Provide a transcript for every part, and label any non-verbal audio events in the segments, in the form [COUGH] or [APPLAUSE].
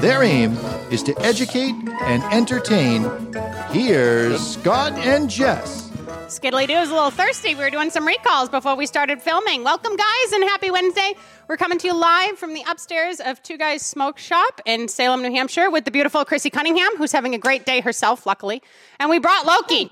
Their aim is to educate and entertain. Here's Scott and Jess. Skiddly Doo is a little thirsty. We were doing some recalls before we started filming. Welcome, guys, and happy Wednesday. We're coming to you live from the upstairs of Two Guys Smoke Shop in Salem, New Hampshire, with the beautiful Chrissy Cunningham, who's having a great day herself, luckily. And we brought Loki.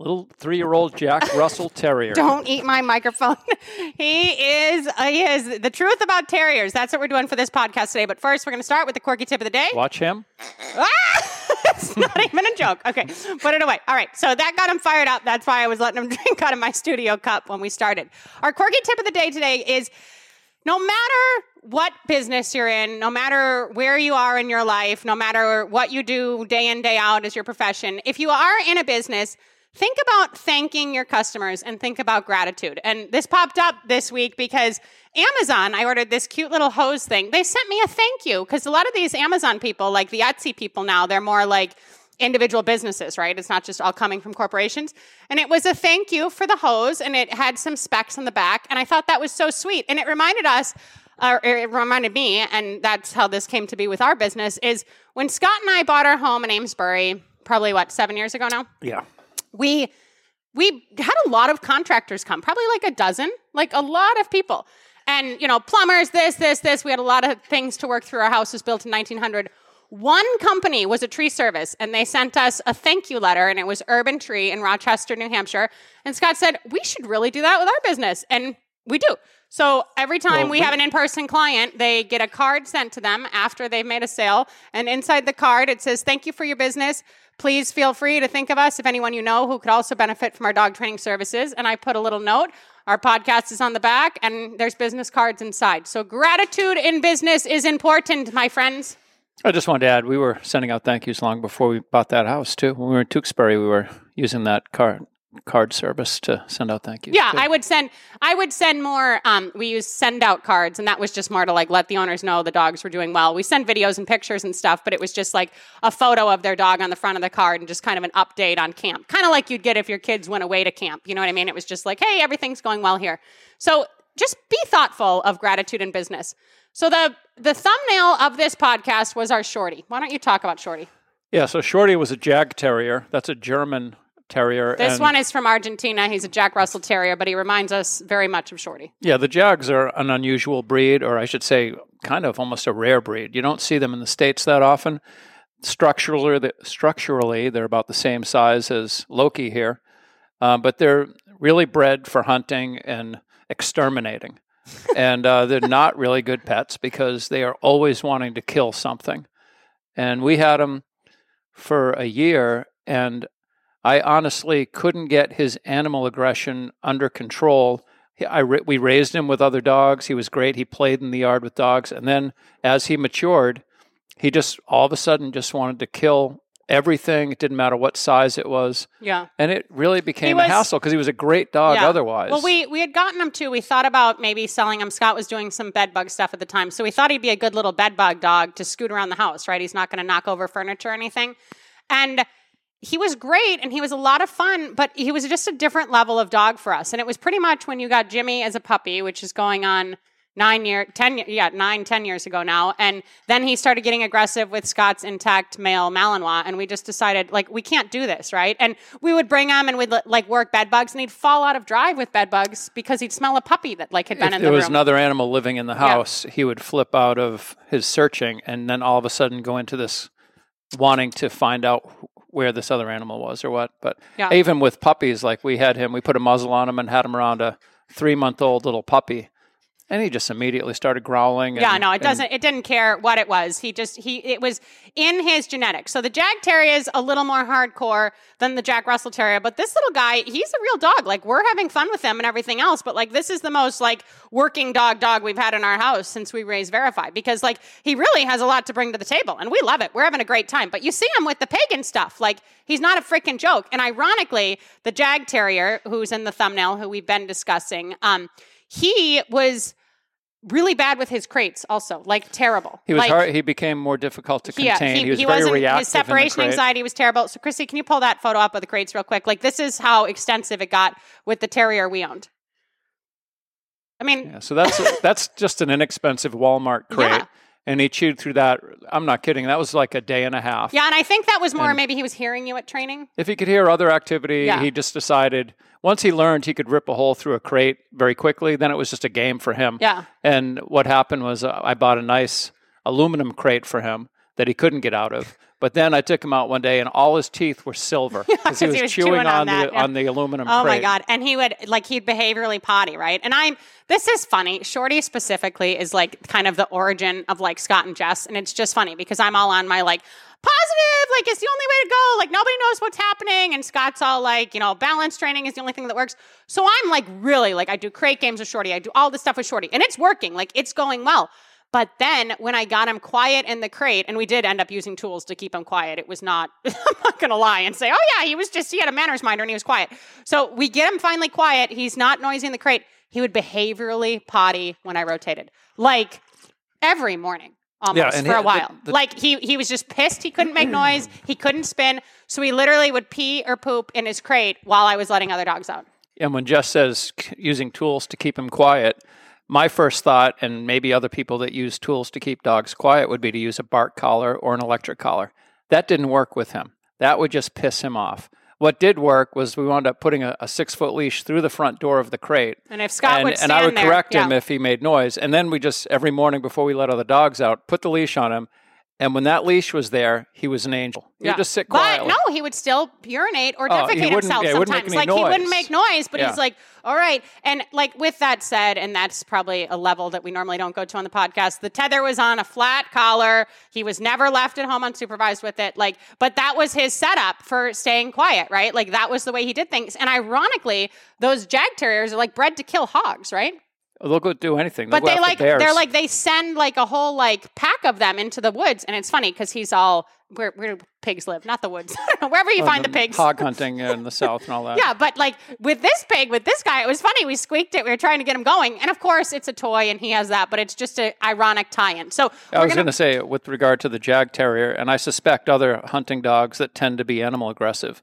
Little three-year-old Jack [LAUGHS] Russell Terrier. Don't eat my microphone. [LAUGHS] he is uh, he is the truth about terriers. That's what we're doing for this podcast today. But first, we're going to start with the quirky tip of the day. Watch him. [LAUGHS] Ah! it's not even a joke. Okay, put it away. All right, so that got him fired up. That's why I was letting him drink out of my studio cup when we started. Our quirky tip of the day today is no matter what business you're in, no matter where you are in your life, no matter what you do day in, day out as your profession, if you are in a business, think about thanking your customers and think about gratitude. And this popped up this week because Amazon, I ordered this cute little hose thing. They sent me a thank you because a lot of these Amazon people, like the Etsy people now, they're more like individual businesses, right? It's not just all coming from corporations. And it was a thank you for the hose and it had some specs on the back. And I thought that was so sweet. And it reminded us, or it reminded me, and that's how this came to be with our business, is when Scott and I bought our home in Amesbury, probably what, seven years ago now? Yeah. We we had a lot of contractors come probably like a dozen like a lot of people. And you know plumbers this this this. We had a lot of things to work through. Our house was built in 1900 one company was a tree service and they sent us a thank you letter and it was urban tree in rochester new hampshire. And scott said we should really do that with our business. And we do so every time Well, we we- have an in-person client they get a card sent to them after they've made a sale. And inside the card it says thank you for your business. Please feel free to think of us if anyone you know who could also benefit from our dog training services. And i put a little note our podcast is on the back and there's business cards inside. So gratitude in business is important my friends. I just wanted to add, we were sending out thank yous long before we bought that house too. When we were in Tewksbury, we were using that card card service to send out thank yous. Yeah, too. I would send. I would send more. Um, we use send out cards, and that was just more to like let the owners know the dogs were doing well. We send videos and pictures and stuff, but it was just like a photo of their dog on the front of the card and just kind of an update on camp, kind of like you'd get if your kids went away to camp. You know what I mean? It was just like, hey, everything's going well here. So just be thoughtful of gratitude in business. So the the thumbnail of this podcast was our shorty. Why don't you talk about shorty? Yeah. So Shorty was a Jagd Terrier. That's a German Terrier. This one is from Argentina. He's a Jack Russell Terrier, but he reminds us very much of Shorty. Yeah, the Jags are an unusual breed, or I should say, kind of almost a rare breed. You don't see them in the states that often. Structurally, structurally, they're about the same size as Loki here, uh, but they're really bred for hunting and exterminating. [LAUGHS] and uh, they're not really good pets because they are always wanting to kill something. And we had them for a year, and I honestly couldn't get his animal aggression under control. I we raised him with other dogs. He was great. He played in the yard with dogs, and then as he matured, he just all of a sudden just wanted to kill everything. It didn't matter what size it was, Yeah. and it really became was- a hassle because he was a great dog Yeah. otherwise. Well, we we had gotten him too. We thought about maybe selling him. Scott was doing some bed bug stuff at the time, so we thought he'd be a good little bed bug dog to scoot around the house. Right? He's not going to knock over furniture or anything, and. He was great and he was a lot of fun, but he was just a different level of dog for us. And it was pretty much when you got Jimmy as a puppy, which is going on nine year, ten, yeah, nine, ten years ago now. And then he started getting aggressive with Scott's intact male Malinois, and we just decided like we can't do this, right? And we would bring him and we'd like work bed bugs, and he'd fall out of drive with bed bugs because he'd smell a puppy that like had been if in the room. there was another animal living in the house, he would flip out of his searching and then all of a sudden go into this wanting to find out where this other animal was or what. But Yeah. even with puppies, like we had him, we put a muzzle on him and had him around a three month old little puppy. And he just immediately started growling. Yeah, no, it doesn't. It didn't care what it was. He just he it was in his genetics. So the Jagd Terrier is a little more hardcore than the Jack Russell Terrier, but this little guy, he's a real dog. Like we're having fun with him and everything else, but like this is the most like working dog dog we've had in our house since we raised Verify because like he really has a lot to bring to the table, and we love it. We're having a great time. But you see him with the pagan stuff, like he's not a freaking joke. And ironically, the Jagd Terrier, who's in the thumbnail, who we've been discussing, um, he was really bad with his crates also like terrible He was like, hard, he became more difficult to yeah, uh, contain. he, was very wasn't reactive. his separation anxiety was terrible so chrissy can you pull that photo up of the crates real quick like this is how extensive it got with the terrier we owned i mean Yeah, so that's [LAUGHS] that's just an inexpensive Walmart crate, Yeah. and he chewed through that. I'm not kidding. That was like a day and a half. yeah and i think that was more And- maybe he was hearing you at training If he could hear other activity, Yeah. he just decided once he learned he could rip a hole through a crate very quickly. Then it was just a game for him. yeah And what happened was uh, I bought a nice aluminum crate for him that he couldn't get out of. But then I took him out one day, and all his teeth were silver [LAUGHS] because 'cause he was chewing, chewing on on, the on the aluminum Oh my god! And he would like he'd behaviorally potty, right? And I'm this is funny. Shorty specifically is like kind of the origin of like Scott and Jess, and it's just funny because I'm all on my like positive, like it's the only way to go. Like nobody knows what's happening, and Scott's all like, you know, balance training is the only thing that works. So I'm like really like I do crate games with Shorty, I do all this stuff with Shorty, and it's working. Like it's going well. But then when I got him quiet in the crate, and we did end up using tools to keep him quiet, it was not, [LAUGHS] I'm not going to lie and say, oh, yeah, he was just, he had a manners minder and he was quiet. So we get him finally quiet. He's not noisy in the crate. He would behaviorally potty when I rotated, like every morning almost and for he- a the- while. the- like he, he was just pissed. He couldn't make noise. [CLEARS THROAT] He couldn't spin. So he literally would pee or poop in his crate while I was letting other dogs out. And when Jess says using tools to keep him quiet, my first thought, and maybe other people that use tools to keep dogs quiet, would be to use a bark collar or an electric collar. That didn't work with him. That would just piss him off. What did work was we wound up putting a, a six foot leash through the front door of the crate. And if Scott and, would and I would there- correct him if he made noise. And then we just, every morning before we let other dogs out, put the leash on him. And when that leash was there, he was an angel. He would just sit quietly. But no, he would still urinate or Oh, defecate wouldn't- himself yeah, he wouldn't make sometimes. like he wouldn't make noise, but Yeah. he's like, all right. And like with that said, and that's probably a level that we normally don't go to on the podcast. The tether was on a flat collar. He was never left at home unsupervised with it. Like, but that was his setup for staying quiet, right? Like that was the way he did things. And ironically, those Jagd Terriers are like bred to kill hogs, right? They'll go do anything. They'll But go they like they're like they send like a whole like pack of them into the woods, and it's funny because he's all where where do pigs live, not the woods, [LAUGHS] I don't know, wherever you Oh, find the, pigs. Hog hunting in the south and all that. [LAUGHS] Yeah, but like with this pig, with this guy, it was funny. We squeaked it. We were trying to get him going, and of course, it's a toy, and he has that. But it's just an ironic tie-in. So I was going to say, with regard to the Jagd Terrier, and I suspect other hunting dogs that tend to be animal aggressive,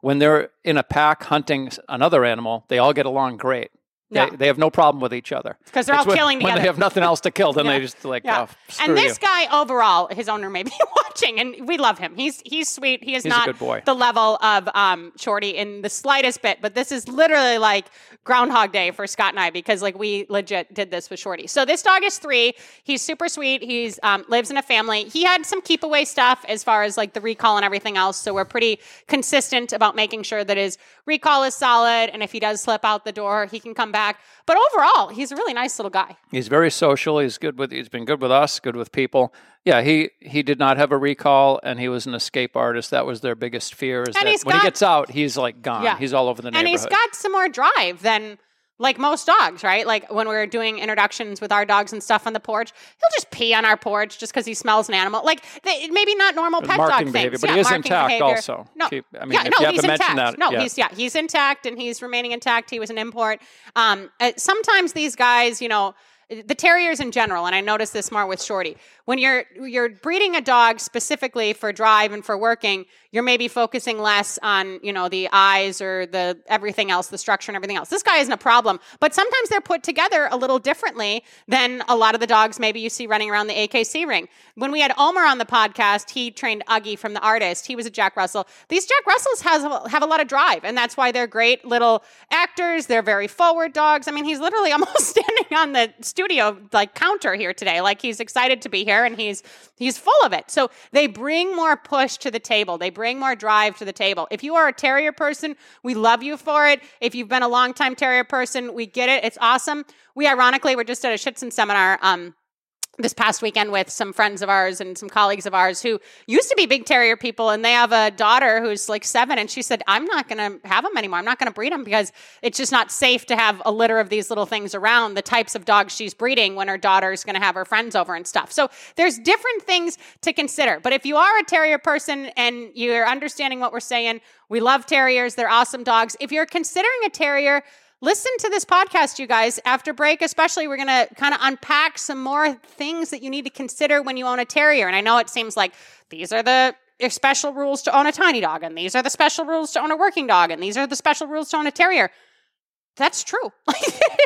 when they're in a pack hunting another animal, they all get along great. They, Yeah. they have no problem with each other because they're all It's when, killing When they have nothing else to kill, then Yeah. they just like, Yeah. oh, and this you. guy overall, his owner may be [LAUGHS] watching, and we love him. He's he's sweet. He is He's not the level of um, Shorty in the slightest bit, but this is literally like Groundhog Day for Scott and I because like we legit did this with Shorty. So this dog is three. He's super sweet. He's um, lives in a family. He had some keep away stuff as far as like the recall and everything else. So we're pretty consistent about making sure that his recall is solid, and if he does slip out the door, he can come back. But overall, he's a really nice little guy. He's very social. He's good with. He's been good with us. Good with people. Yeah, he he did not have a recall, and he was an escape artist. That was their biggest fear. Is And that when got- he gets out, he's like gone. Yeah. He's all over the neighborhood. and he's got some more drive than like most dogs, right? Like when we were doing introductions with our dogs and stuff on the porch, he'll just pee on our porch just because he smells an animal. Like they, maybe not normal pet dog behavior, things, but yeah, he is intact behavior. also. No, Keep- I mean, yeah, if no, he's mentioned intact. that, no, yeah. he's yeah, he's intact and he's remaining intact. He was an import. Um, uh, sometimes these guys, you know. The terriers in general, and I noticed this more with Shorty. When you're you're breeding a dog specifically for drive and for working, you're maybe focusing less on you know the eyes or the everything else, the structure and everything else. This guy isn't a problem, but sometimes they're put together a little differently than a lot of the dogs maybe you see running around the AKC ring. When we had Omar on the podcast, he trained Uggie from the artist. He was a Jack Russell. These Jack Russells has have a lot of drive, and that's why they're great little actors. They're very forward dogs. I mean, he's literally [LAUGHS] almost standing on the studio like counter here today. Like he's excited to be here and he's he's full of it. So they bring more push to the table. They bring more drive to the table. If you are a terrier person, we love you for it. If you've been a long time terrier person, we get it. It's awesome. We ironically were just at a Schutzhund seminar um this past weekend with some friends of ours and some colleagues of ours who used to be big terrier people and they have a daughter who's like seven and she said i'm not going to have them anymore. I'm not going to breed them because it's just not safe to have a litter of these little things around the types of dogs she's breeding when her daughter is going to have her friends over and stuff. So there's different things to consider. But if you are a terrier person and you're understanding what we're saying we love terriers. They're awesome dogs. If you're considering a terrier listen to this podcast, you guys. After break, especially, we're going to kind of unpack some more things that you need to consider when you own a terrier. And I know it seems like these are the eh, special rules to own a tiny dog, and these are the special rules to own a working dog, and these are the special rules to own a terrier. That's true. [LAUGHS]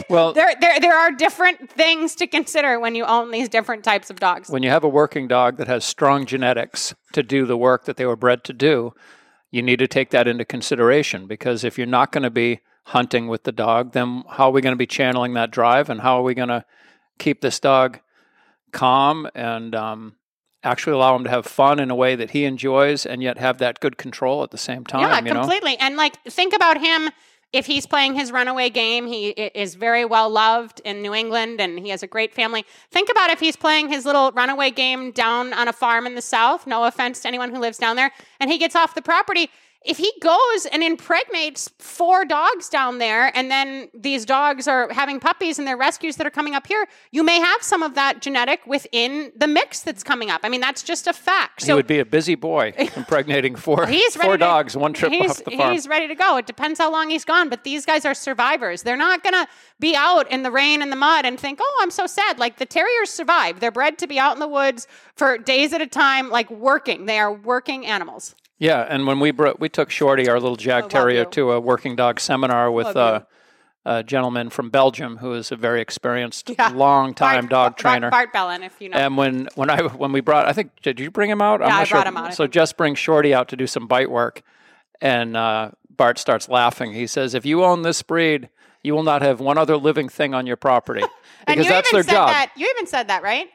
Well- there, there, there are different things to consider when you own these different types of dogs. When you have a working dog that has strong genetics to do the work that they were bred to do, you need to take that into consideration because if you're not going to be hunting with the dog, then how are we going to be channeling that drive and how are we going to keep this dog calm and um, actually allow him to have fun in a way that he enjoys and yet have that good control at the same time? Yeah, you know? completely. And like, think about him. If he's playing his runaway game, he is very well loved in New England and he has a great family. Think about if he's playing his little runaway game down on a farm in the South. No offense to anyone who lives down there. And he gets off the property. If he goes and impregnates four dogs down there, and then these dogs are having puppies and they're rescues that are coming up here, you may have some of that genetic within the mix that's coming up. I mean, that's just a fact. he would be a busy boy [LAUGHS] impregnating four, four to- dogs, one trip off the farm. He's ready to go. It depends how long he's gone, but these guys are survivors. They're not going to be out in the rain and the mud and think, oh, I'm so sad. Like the terriers survive. They're bred to be out in the woods for days at a time, like working. They are working animals. Yeah, and when we brought, we took Shorty, our little Jag love Terrier, to a working dog seminar with uh, a gentleman from Belgium who is a very experienced, Yeah. long time dog Bart- trainer. Bart Bellon, if you know. And when when I when we brought, I think did you bring him out? I'm Yeah, not I sure. brought him out, So just bring Shorty out to do some bite work, and uh, Bart starts laughing. He says, "If you own this breed, you will not have one other living thing on your property [LAUGHS] because and you that's even their said job." that. You even said that, right?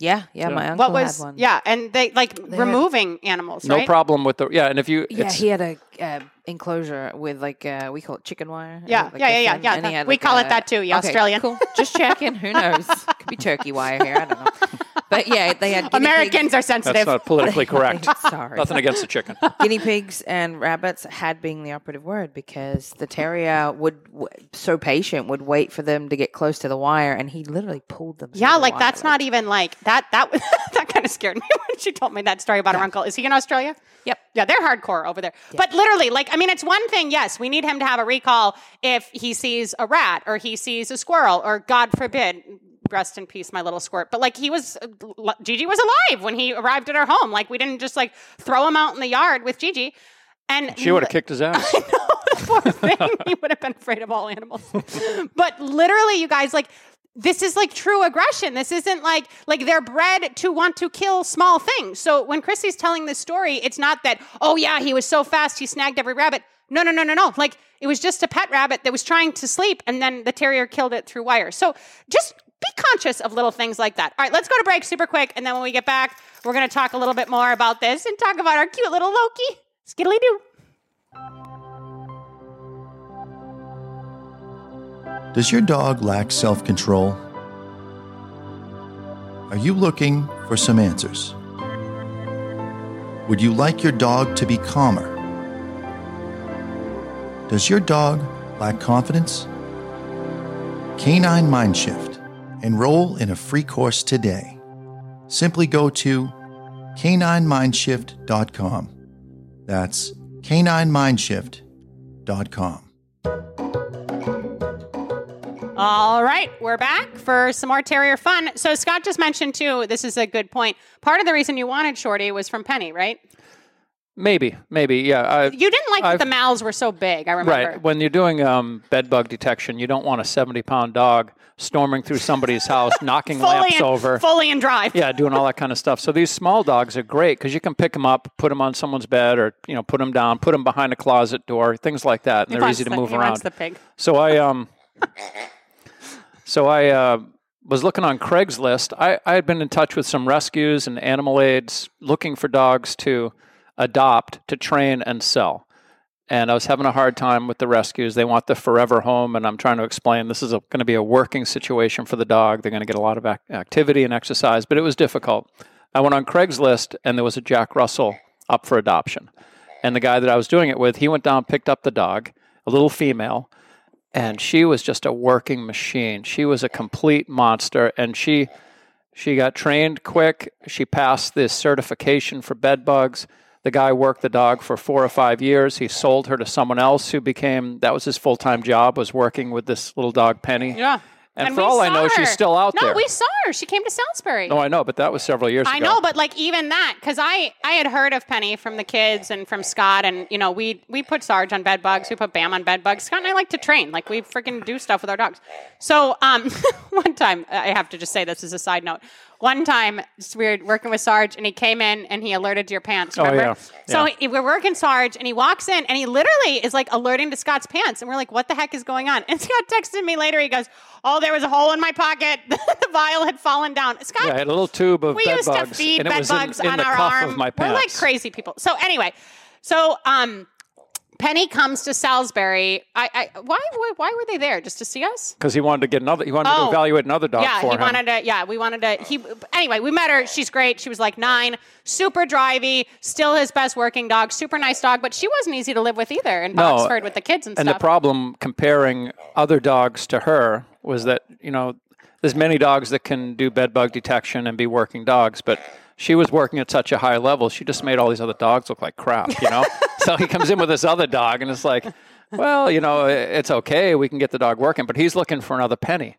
Yeah, yeah. My uncle What was had one. yeah, and they like had- removing animals, no right? problem with the yeah, and if you Yeah, it's- he had a uh, enclosure with like uh, we call it chicken wire. Yeah, like yeah, a yeah, yeah, yeah, that- we like, call it that too, Yeah, okay, Australian. Cool. Just checking. Who knows? Could be turkey wire here. I don't know. [LAUGHS] But yeah, they had Americans pigs. are sensitive. that's not politically [LAUGHS] correct. Sorry. Nothing against the chicken. guinea pigs and rabbits had been the operative word because the terrier would w- so patient would wait for them to get close to the wire and he literally pulled them through Yeah, the like wire, that's not even like that. That was- [LAUGHS] that kind of scared me [LAUGHS] when she told me that story about her uncle. Is he in Australia? Yep. Yeah, they're hardcore over there. But literally, like, I mean, it's one thing. Yes, we need him to have a recall if he sees a rat or he sees a squirrel or, God forbid, rest in peace, my little squirt. But like, he was uh, Gigi was alive when he arrived at our home. Like, we didn't just like throw him out in the yard with Gigi. And She would have kicked his [LAUGHS] ass. poor thing. he would have been afraid of all animals. [LAUGHS] but literally, you guys, like, this is like true aggression. This isn't like like they're bred to want to kill small things. So when Chrissy's telling this story, it's not that, oh yeah, he was so fast he snagged every rabbit. No, no, no, no, no. Like it was just a pet rabbit that was trying to sleep and then the terrier killed it through wire. So just be conscious of little things like that. All right, let's go to break super quick. And then when we get back, we're going to talk a little bit more about this and talk about our cute little Loki. Skiddly doo. Does your dog lack self control? Are you looking for some answers? Would you like your dog to be calmer? Does your dog lack confidence? Canine Mindshift. Enroll in a free course today. Simply go to caninemindshift.com. That's caninemindshift.com. All right, we're back for some more terrier fun. So Scott just mentioned too. This is a good point. Part of the reason you wanted Shorty was from Penny, right? Maybe, maybe, yeah. I, You didn't like I've- the mouths were so big. I remember. Right. When you're doing um, bed bug detection, you don't want a 70 pound dog storming through somebody's house, [LAUGHS] knocking lamps and, over. fully and drive. Yeah, doing all that kind of stuff. So these small dogs are great because you can pick them up, put them on someone's bed, or you know, put them down, put them behind a closet door, things like that, and He they're easy to the- move around. the pig. So I um, so I uh, was looking on Craigslist. I, I had been in touch with some rescues and animal aids looking for dogs to adopt, to train, and sell. And I was having a hard time with the rescues. They want the forever home, and I'm trying to explain this is going to be a working situation for the dog. They're going to get a lot of ac- activity and exercise, but it was difficult. I went on Craigslist, and there was a Jack Russell up for adoption. And the guy that I was doing it with, he went down, picked up the dog, a little female, and she was just a working machine. She was a complete monster, and she she got trained quick. She passed this certification for bed bugs. The guy worked the dog for four or five years. He sold her to someone else who became that was his full time job was working with this little dog Penny. Yeah. And, for all I know, her. she's still out no, there. No, we saw her. She came to Salisbury. no, I know, but that was several years I ago. I know, but like even that, because I I had heard of Penny from the kids and from Scott, and you know we we put Sarge on bed bugs, we put Bam on bed bugs. Scott and I like to train, like we freaking do stuff with our dogs. So um, [LAUGHS] one time I have to just say this as a side note. One time we were working with Sarge, and he came in and he alerted to your pants. Oh, yeah. So Yeah. he- we're working Sarge, and he walks in, and he literally is like alerting to Scott's pants, and we're like, "What the heck is going on?" [LAUGHS] And Scott texted me later. He goes, "Oh, there was a hole in my pocket. [LAUGHS] the vial had fallen down." Scott, yeah, I had a little tube of we bed used bugs, to feed bed bugs in, in on the our cuff arm. of my We're like crazy people. So anyway, so um, Penny comes to Salisbury. I, I why, why why were they there? Just to see us? because he wanted to get another. He wanted Oh. to evaluate another dog yeah, he him. wanted to. Yeah, we wanted to. He anyway. We met her. She's great. She was like nine, super drivey, still his best working dog, super nice dog. But she wasn't easy to live with either in No, Boxford with the kids and, and stuff. And the problem comparing other dogs to her was that you know there's many dogs that can do bed bug detection and be working dogs, but she was working at such a high level. She just made all these other dogs look like crap. You know, [LAUGHS] so he comes in with this other dog, and it's like, well, you know, it's okay. We can get the dog working, but he's looking for another penny.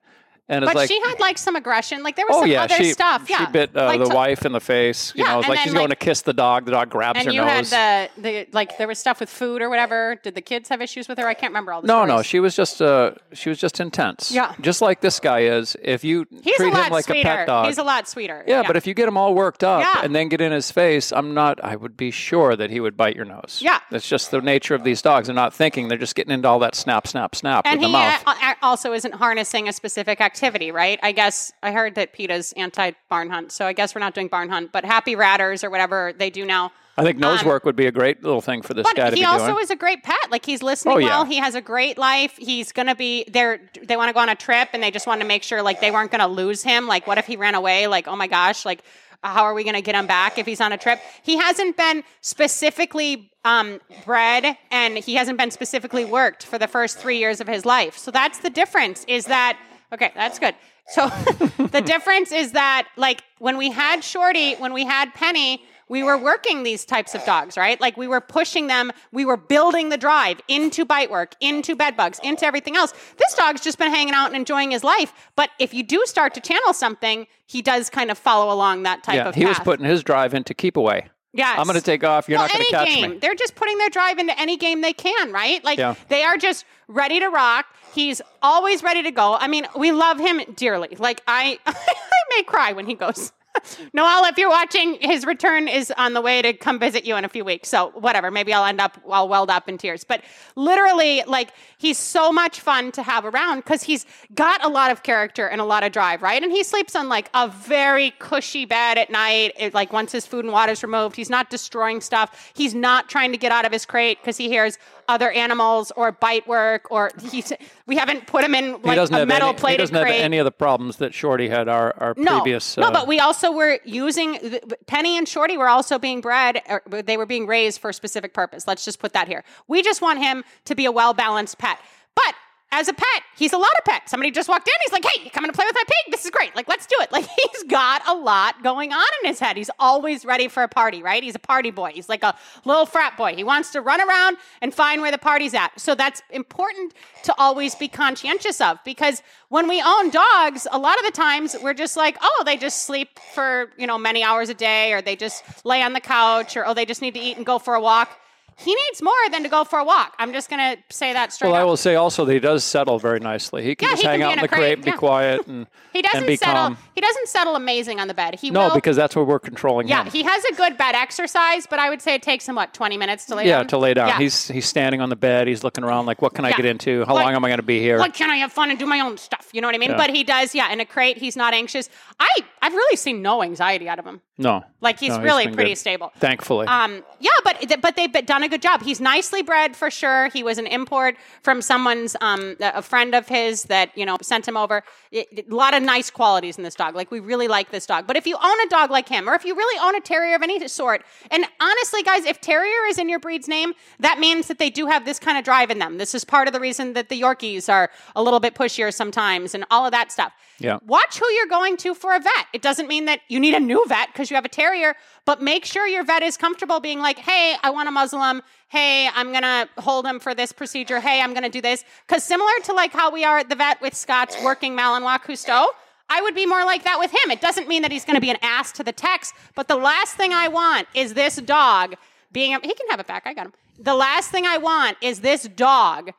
And it's but like, she had like some aggression. Like there was oh some yeah, other she stuff. Yeah, she bit uh, Like, the wife in the face. You Yeah, know, it's like then, she's going to kiss the dog. The dog grabs And her you nose. had the, the like there was stuff with food or whatever. Did the kids have issues with her? I can't remember all the No, stories. no, she was just uh, she was just intense. Yeah. just like this guy is. If you He's treat him like sweeter. a pet dog, He's a lot sweeter. yeah, but if you get him all worked up Yeah. and then get in his face, I'm not. I would be sure that he would bite your nose. Yeah. that's just the nature of these dogs. They're not thinking. They're just getting into all that snap, snap, snap and with he the mouth. uh, uh, also isn't harnessing a specific activity, right? I guess I heard that PETA's anti barn hunt, so I guess we're not doing barn hunt, but happy ratters or whatever they do now. I think nose um, work would be a great little thing for this guy But to he be also doing. is a great pet. Like he's listening Oh, yeah. well. He has a great life. He's gonna be there. They want to go on a trip, and they just want to make sure like they weren't gonna lose him. Like, what if he ran away? Like, oh my gosh, like how are we gonna get him back if he's on a trip? He hasn't been specifically um, bred, and he hasn't been specifically worked for the first three years of his life. So that's the difference. Is that okay? That's good. So [LAUGHS] the difference is that like when we had Shorty, when we had Penny we were working these types of dogs, right? Like we were pushing them, we were building the drive into bite work, into bed bugs, into everything else. This dog's just been hanging out and enjoying his life. But if you do start to channel something, he does kind of follow along that type yeah, of he was putting his drive into keep away. Yes. I'm going to take off. You're Well, not going to catch game. me. They're just putting their drive into any game they can, right? Like Yeah. they are just ready to rock. He's always ready to go. I mean, we love him dearly. Like I, [LAUGHS] I may cry when he goes. Noel, if you're watching, his return is on the way to come visit you in a few weeks. So whatever, maybe I'll end up all welled up in tears. But literally, like he's so much fun to have around because he's got a lot of character and a lot of drive, right? And he sleeps on like a very cushy bed at night. It, like once his food and water's removed, he's not destroying stuff. He's not trying to get out of his crate because he hears other animals or bite work or he's. We haven't put him in like a metal any, he doesn't have any of the problems that Shorty had. Our our no, previous no, uh, but we also were using Penny and Shorty were also being bred. They were being raised for a specific purpose. Let's just put that here. We just want him to be a well balanced pet, but. As a pet, he's a lot of pet. Somebody just walked in. He's like, "Hey, you coming to play with my pig? This is great. Like, let's do it." [LAUGHS] Like, he's got a lot going on in his head. He's always ready for a party, right? He's a party boy. He's like a little frat boy. He wants to run around and find where the party's at. So that's important to always be conscientious of because when we own dogs, a lot of the times we're just like, oh, they just sleep for, you know, many hours a day or they just lay on the couch or oh, they just need to eat and go for a walk. He needs more than to go for a walk. I'm just going to say that straight up. Well, I up. will say also that he does settle very nicely. He can Yeah, just he hang be out in the crate, crate, and be yeah. quiet, and [LAUGHS] He doesn't be settle. calm. He doesn't settle amazing on the bed. He No, will, because that's what we're controlling yeah, him. he has a good bed exercise, but I would say it takes him what 20 minutes to lay yeah, down. Yeah, to lay down. Yeah. He's he's standing on the bed. He's looking around like, what can I get into? How Like- long am I going to be here? like, can I have fun and do my own stuff? You know what I mean? Yeah. But he does, yeah. In a crate, he's not anxious. I I've really seen no anxiety out of him. No, Like he's No, really been pretty good. stable. Thankfully, Um, yeah, but but they've done a good job. He's nicely bred for sure. He was an import from someone's um a friend of his that you know sent him over. It- it- a lot of nice qualities in this dog. Like we really like this dog. But if you own a dog like him, or if you really own a terrier of any sort, and honestly, guys, if terrier is in your breed's name, that means that they do have this kind of drive in them. This is part of the reason that the Yorkies are a little bit pushier sometimes, and all of that stuff. Yeah. Watch who you're going to for a vet. It doesn't mean that you need a new vet because you have a terrier, but make sure your vet is comfortable being like, hey, I want muzzle him. Hey, I'm going to hold him for this procedure. Hey, I'm going to do this. Because similar to like how we are at the vet with Scott's working Malinois Cousteau, I would be more like that with him. It doesn't mean that he's going to be an ass to the techs, but the last thing I want is this dog being, a, he can have it back. I got him. The last thing I want is this dog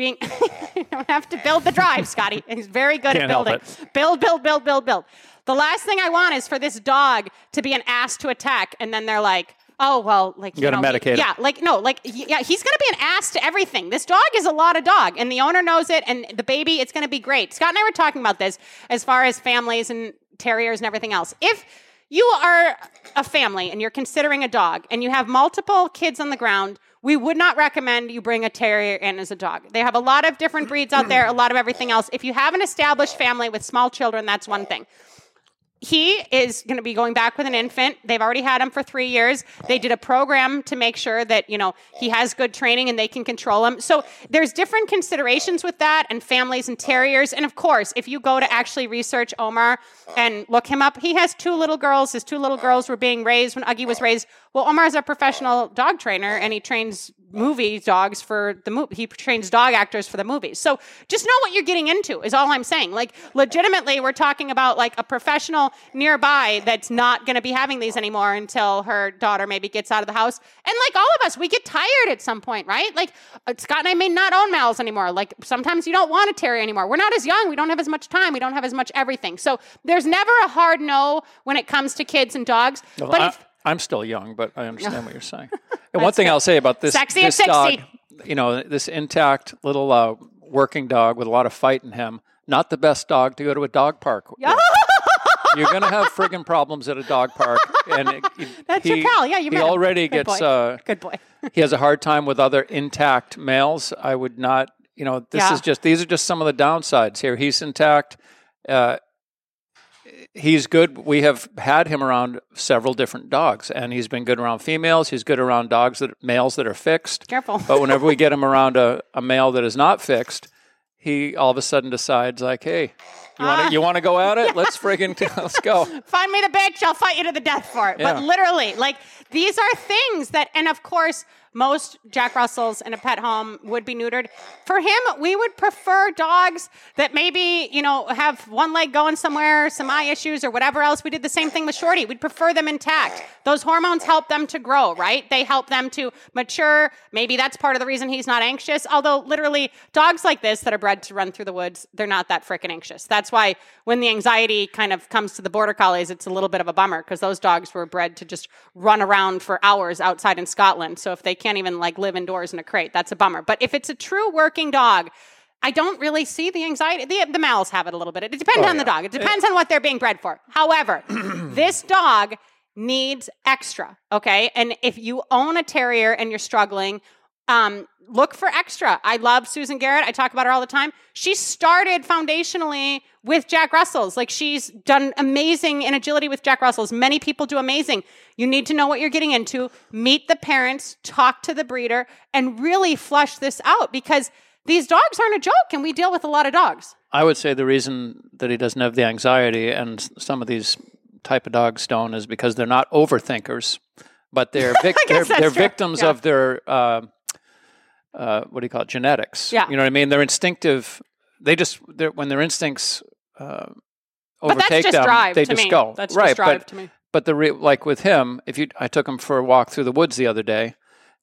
being, [LAUGHS] you don't have to build the drive, Scotty. He's very good Can't at building. Build, build, build, build, build. The last thing I want is for this dog to be an ass to attack, and then they're like, "Oh well, like you, gotta know, medicate. Yeah, like no, like yeah, he's gonna be an ass to everything. This dog is a lot of dog, and the owner knows it, and the baby, it's gonna be great. Scott and I were talking about this as far as families and terriers and everything else. If you are a family and you're considering a dog, and you have multiple kids on the ground. We would not recommend you bring a terrier in as a dog. They have a lot of different breeds out there, a lot of everything else. If you have an established family with small children, that's one thing he is going to be going back with an infant. They've already had him for three years. They did a program to make sure that you know he has good training and they can control him. So there's different considerations with that, and families and terriers. And of course, if you go to actually research Omar and look him up, he has two little girls. His two little girls were being raised when Uggie was raised. Well, Omar's a professional dog trainer, and he trains movie dogs for the movie. He trains dog actors for the movies. So just know what you're getting into is all I'm saying. Like legitimately, we're talking about like a professional nearby that's not going to be having these anymore until her daughter maybe gets out of the house. And like all of us, we get tired at some point, right? Like uh, Scott and I may not own mouths anymore. Like sometimes you don't want a terrier anymore. We're not as young. We don't have as much time. We don't have as much everything. So there's never a hard no when it comes to kids and dogs. Well, but I, if, I'm still young, but I understand what you're saying. [LAUGHS] And one thing I'll say about this, Sexy at this 60. dog, you know, this intact little uh, working dog with a lot of fight in him, not the best dog to go to a dog park. with. [LAUGHS] You're going to have friggin' problems at a dog park, and it- [LAUGHS] That's your pal. Yeah, you he met him. already Good gets. boy. Uh, Good boy. he has a hard time with other intact males. I would not, you know, this Yeah. is just these are just some of the downsides here. He's intact. Uh, he's good. We have had him around several different dogs, and he's been good around females. He's good around dogs that males that are fixed. Careful. But whenever we [LAUGHS] get him around a, a male that is not fixed, he all of a sudden decides like, hey. You want to you want to go at it? Ah. Let's friggin' [LAUGHS] let's go. Find me the bitch. I'll fight you to the death for it. But literally, like these are things that, and of course, most Jack Russells in a pet home would be neutered. For him, we would prefer dogs that maybe, you know, have one leg going somewhere, some eye issues or whatever else. We did the same thing with Shorty. We'd prefer them intact. Those hormones help them to grow, right? They help them to mature. Maybe that's part of the reason he's not anxious. Although, literally, dogs like this that are bred to run through the woods, they're not that freaking anxious. That's why when the anxiety kind of comes to the border collies, it's a little bit of a bummer because those dogs were bred to just run around for hours outside in Scotland. So if they can't even like live indoors in a crate, that's a bummer. But if it's a true working dog, I don't really see the anxiety. The, the males have it a little bit. It depends oh, on the dog. It eh. depends on what they're being bred for. However, [CLEARS THROAT] this dog needs extra. Okay. And if you own a terrier and you're struggling, um, look for extra. I love Susan Garrett. I talk about her all the time. She started foundationally with Jack Russell's. Like she's done amazing in agility with Jack Russell's. Many people do amazing. You need to know what you're getting into, meet the parents, talk to the breeder, and really flush this out because these dogs aren't a joke and we deal with a lot of dogs. I would say the reason that he doesn't have the anxiety and some of these type of dogs don't is because they're not overthinkers, but they're [LAUGHS] vic- they're, they're victims Yeah. of their uh, uh, what do you call it genetics. Yeah. you know what I mean. They're instinctive. They just they're, when their instincts uh, that's overtake them, they just me. go That's right. just drive but to me. but the re- like with him, if you I took him for a walk through the woods the other day,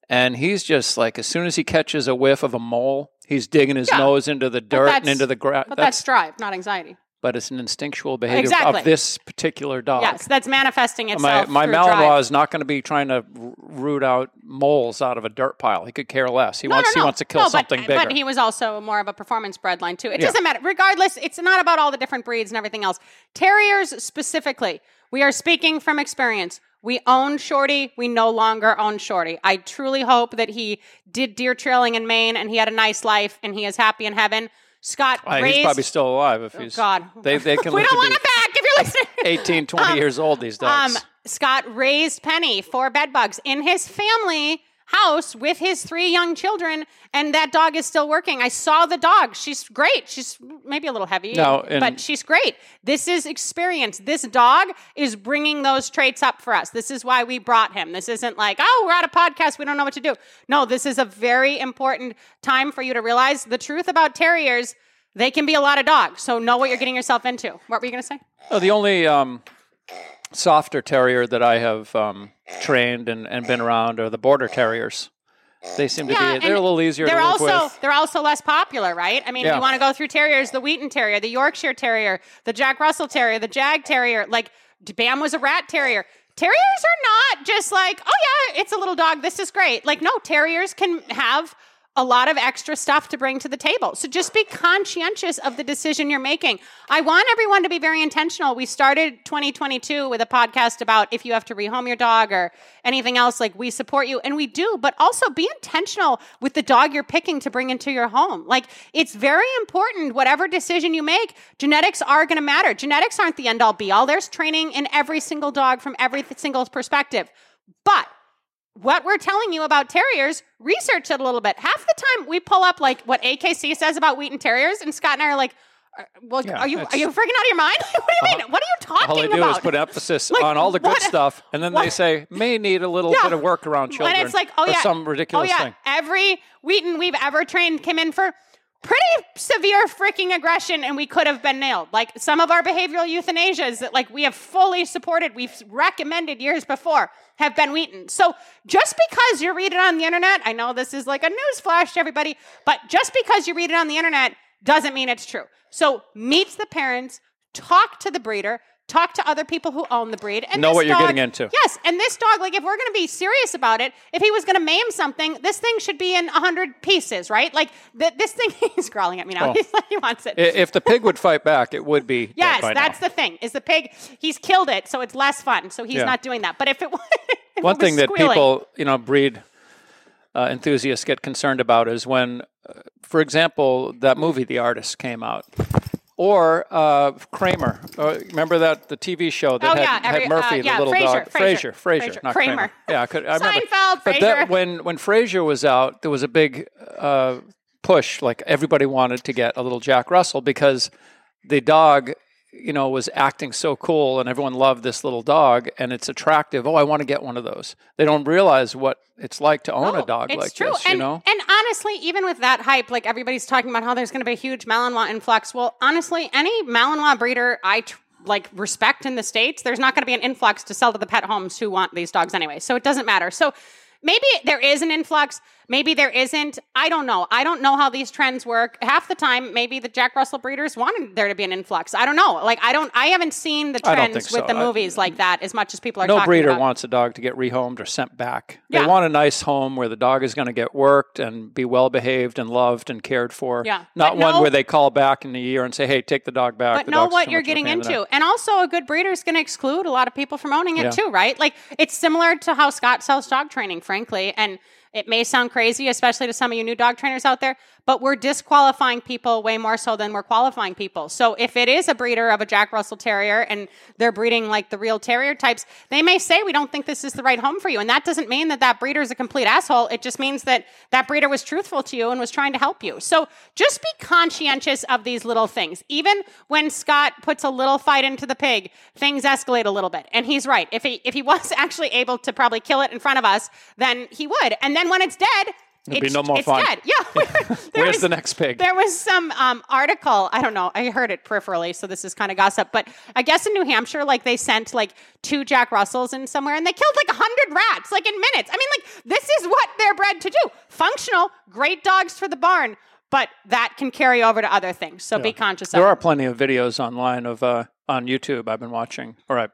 and he's just like, as soon as he catches a whiff of a mole, he's digging his Yeah. nose into the dirt and into the grass. But that's, drive, not anxiety. But it's an instinctual behavior Exactly. of this particular dog. Yes, that's manifesting itself. my through Malinois drive. is not going to be trying to root out moles out of a dirt pile. He could care less. He No, wants no, no. he wants to kill something bigger. But he was also more of a performance bred line too. It Yeah. doesn't matter. Regardless, it's not about all the different breeds and everything else. Terriers specifically, we are speaking from experience. We own Shorty. We no longer own Shorty. I truly hope that he did deer trailing in Maine and he had a nice life and he is happy in heaven. Scott Uh, raised. he's probably still alive if he's. Oh, God. They, they can [LAUGHS] we don't want him back if you're listening. [LAUGHS] 18, 20 Um, years old, these dogs. Um, Scott raised Penny for bed bugs in his family house with his three young children, and that dog is still working. I saw the dog. She's great. She's maybe a little heavy, No, but she's great. This is experience. This dog is bringing those traits up for us. This is why we brought him. This isn't like, oh, we're at a podcast. We don't know what to do. No, this is a very important time for you to realize the truth about terriers. They can be a lot of dogs. So know what you're getting yourself into. What were you going to say? Oh, the only um, softer terrier that I have um, trained and, and been around are the border terriers. They seem to be, they're a little easier They're to also with. they're also less popular, right? I mean, Yeah. you want to go through terriers: the Wheaten Terrier, the Yorkshire Terrier, the Jack Russell Terrier, the Jagd Terrier. Like Bam was a rat terrier. Terriers are not just like, oh yeah, it's a little dog. This is great. Like no, terriers can have a lot of extra stuff to bring to the table. So just be conscientious of the decision you're making. I want everyone to be very intentional. We started 2022 with a podcast about if you have to rehome your dog or anything else, like we support you and we do, but also be intentional with the dog you're picking to bring into your home. Like it's very important, whatever decision you make, genetics are going to matter. Genetics aren't the end all be all. There's training in every single dog from every single perspective. But what we're telling you about terriers, research it a little bit. Half the time we pull up like what AKC says about Wheaten Terriers, and Scott and I are like, are- well, Yeah, are you are you freaking out of your mind? [LAUGHS] what do you uh-huh. mean? What are you talking about? All they do about? is put emphasis [LAUGHS] Like, on all the good what- stuff, and then they say may need a little [LAUGHS] Yeah. bit of work around children. And it's like, oh yeah, some ridiculous oh, yeah. thing. Every Wheaten we've ever trained came in for pretty severe freaking aggression, and we could have been nailed. Like some of our behavioral euthanasias that like we have fully supported, we've recommended years before, have been Wheaten. So just because you read it on the internet, I know this is like a news flash to everybody, but just because you read it on the internet doesn't mean it's true. So meet the parents, talk to the breeder. Talk to other people who own the breed and Know what you're getting into. Yes, and this dog, like, if we're going to be serious about it, if he was going to maim something, this thing should be in a hundred pieces, right? Like, th- this thing, [LAUGHS] he's growling at me now. Oh. [LAUGHS] He's like, he wants it. If the pig would fight back, it would be. yes, that's now. the thing. Is the pig? He's killed it, so it's less fun. So he's Yeah. not doing that. But if it, [LAUGHS] was- if it One was thing that people, you know, breed uh, enthusiasts get concerned about is when, uh, for example, that movie The Artist came out, or uh, Kramer. Uh, remember that the TV show that Oh, had, yeah, every- had Murphy, uh, yeah, the little Frasier, dog, Frasier, Frasier, Frasier, not Kramer. Kramer. Yeah, I could. I remember. Seinfeld, But that, when when Frasier was out, there was a big uh, push. Like everybody wanted to get a little Jack Russell because the dog you know was acting so cool and everyone loved this little dog and it's attractive oh i want to get one of those they don't realize what it's like to own No, a dog like true. this and, you know And honestly, even with that hype, like everybody's talking about how there's going to be a huge Malinois influx. Well, honestly, any Malinois breeder I tr- like respect in the states, there's not going to be an influx to sell to the pet homes who want these dogs anyway. So it doesn't matter. So maybe there is an influx. Maybe there isn't. I don't know. I don't know how these trends work. Half the time, maybe the Jack Russell breeders wanted there to be an influx. I don't know. Like I don't. I haven't seen the trends think with the I- movies like mm. that as much as people are no breeder about. wants a dog to get rehomed or sent back Yeah. they want a nice home where the dog is going to get worked and be well behaved and loved and cared for Yeah. not But one no- where they call back in a year and say hey take the dog back but The know what you're much of a getting pain in the into. And also, a good breeder is going to exclude a lot of people from owning it Yeah. too, right? Like it's similar to how Scott sells dog training, frankly. And it may sound crazy, especially to some of you new dog trainers out there, but we're disqualifying people way more so than we're qualifying people. So if it is a breeder of a Jack Russell Terrier and they're breeding like the real terrier types, they may say, we don't think this is the right home for you. And that doesn't mean that that breeder is a complete asshole. It just means that that breeder was truthful to you and was trying to help you. So just be conscientious of these little things. Even when Scott puts a little fight into the pig, things escalate a little bit. And he's right. If he if he was [LAUGHS] actually able to probably kill it in front of us, then he would. And then when it's dead, There'll be it's, no more it's fun. dead. Yeah. [LAUGHS] There Where's was- the next pig? There was some um, article. I don't know. I heard it peripherally, so this is kind of gossip. But I guess in New Hampshire, like they sent like two Jack Russells in somewhere, and they killed like a hundred rats, like in minutes. I mean, like this is what they're bred to do. Functional, great dogs for the barn, but that can carry over to other things. So be conscious of There are plenty of videos online of uh, on YouTube I've been watching, or I,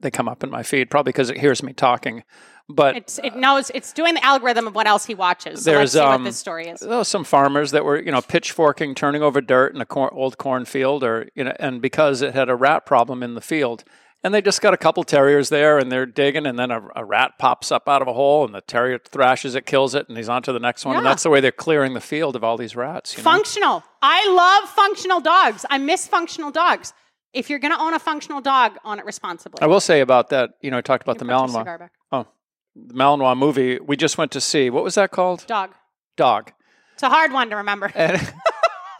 they come up in my feed probably because it hears me talking. But It's, it knows it's doing the algorithm of what else he watches. So There's, um, what this story is. there were some farmers that were, you know, pitchforking, turning over dirt in a cor- old cornfield, or you know, and because it had a rat problem in the field, and they just got a couple terriers there, and they're digging, and then a, a rat pops up out of a hole, and the terrier thrashes it, kills it, and he's on to the next one, and that's the way they're clearing the field of all these rats. You know? Functional. I love functional dogs. I miss functional dogs. If you're going to own a functional dog, own it responsibly. I will say about that, you know, I talked about the Malinois. Oh, the Malinois movie. We just went to see. What was that called? Dog. Dog. It's a hard one to remember. [LAUGHS]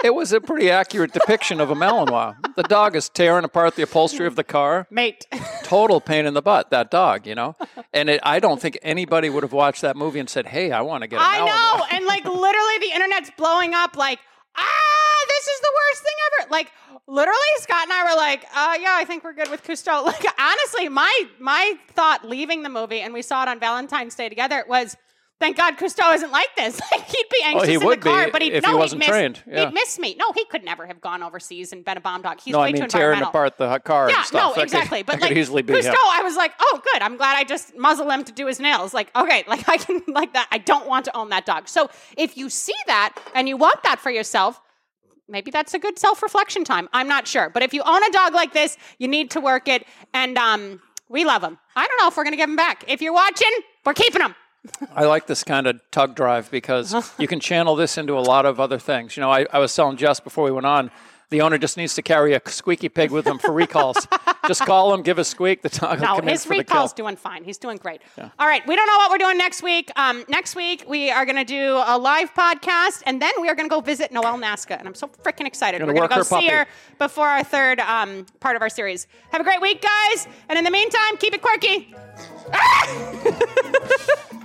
It was a pretty accurate depiction of a Malinois. The dog is tearing apart the upholstery of the car. Mate. Total pain in the butt, that dog, you know? [LAUGHS] And it, I don't think anybody would have watched that movie and said, hey, I want to get a I Malinois. know. And like literally the internet's blowing up like, ah, this is the worst thing ever. Like literally Scott and I were like, uh yeah, I think we're good with Cousteau. [LAUGHS] Like honestly, my my thought leaving the movie and we saw it on Valentine's Day together was Thank God Cousteau isn't like this. [LAUGHS] Like he'd be anxious he in the car, be but he'd if he no, wasn't he'd miss, trained, yeah. He'd miss me. No, he could never have gone overseas and been a bomb dog. He's No, way I mean too tearing apart the car Yeah, and stuff. no, That could- exactly. But like could easily be Cousteau. I was like, oh, good. I'm glad I just muzzle him to do his nails. Like, okay, [LAUGHS] like I can like that. I don't want to own that dog. So if you see that and you want that for yourself, maybe that's a good self-reflection time. I'm not sure, but if you own a dog like this, you need to work it. And um, we love him. I don't know if we're gonna give him back. If you're watching, we're keeping him. I like this kind of tug drive because [LAUGHS] you can channel this into a lot of other things. You know, I, I was telling Jess before we went on, the owner just needs to carry a squeaky pig with him for recalls. [LAUGHS] just call him, give a squeak, the dog will No, come in his for the recall's doing fine. He's doing great. All right, we don't know what we're doing next week. Um, next week we are going to do a live podcast, and then we are going to go visit Noelle Nasca, and I'm so freaking excited. Gonna we're going to go her see puppy. her before our third um, part of our series. Have a great week, guys, and in the meantime, keep it quirky. [LAUGHS]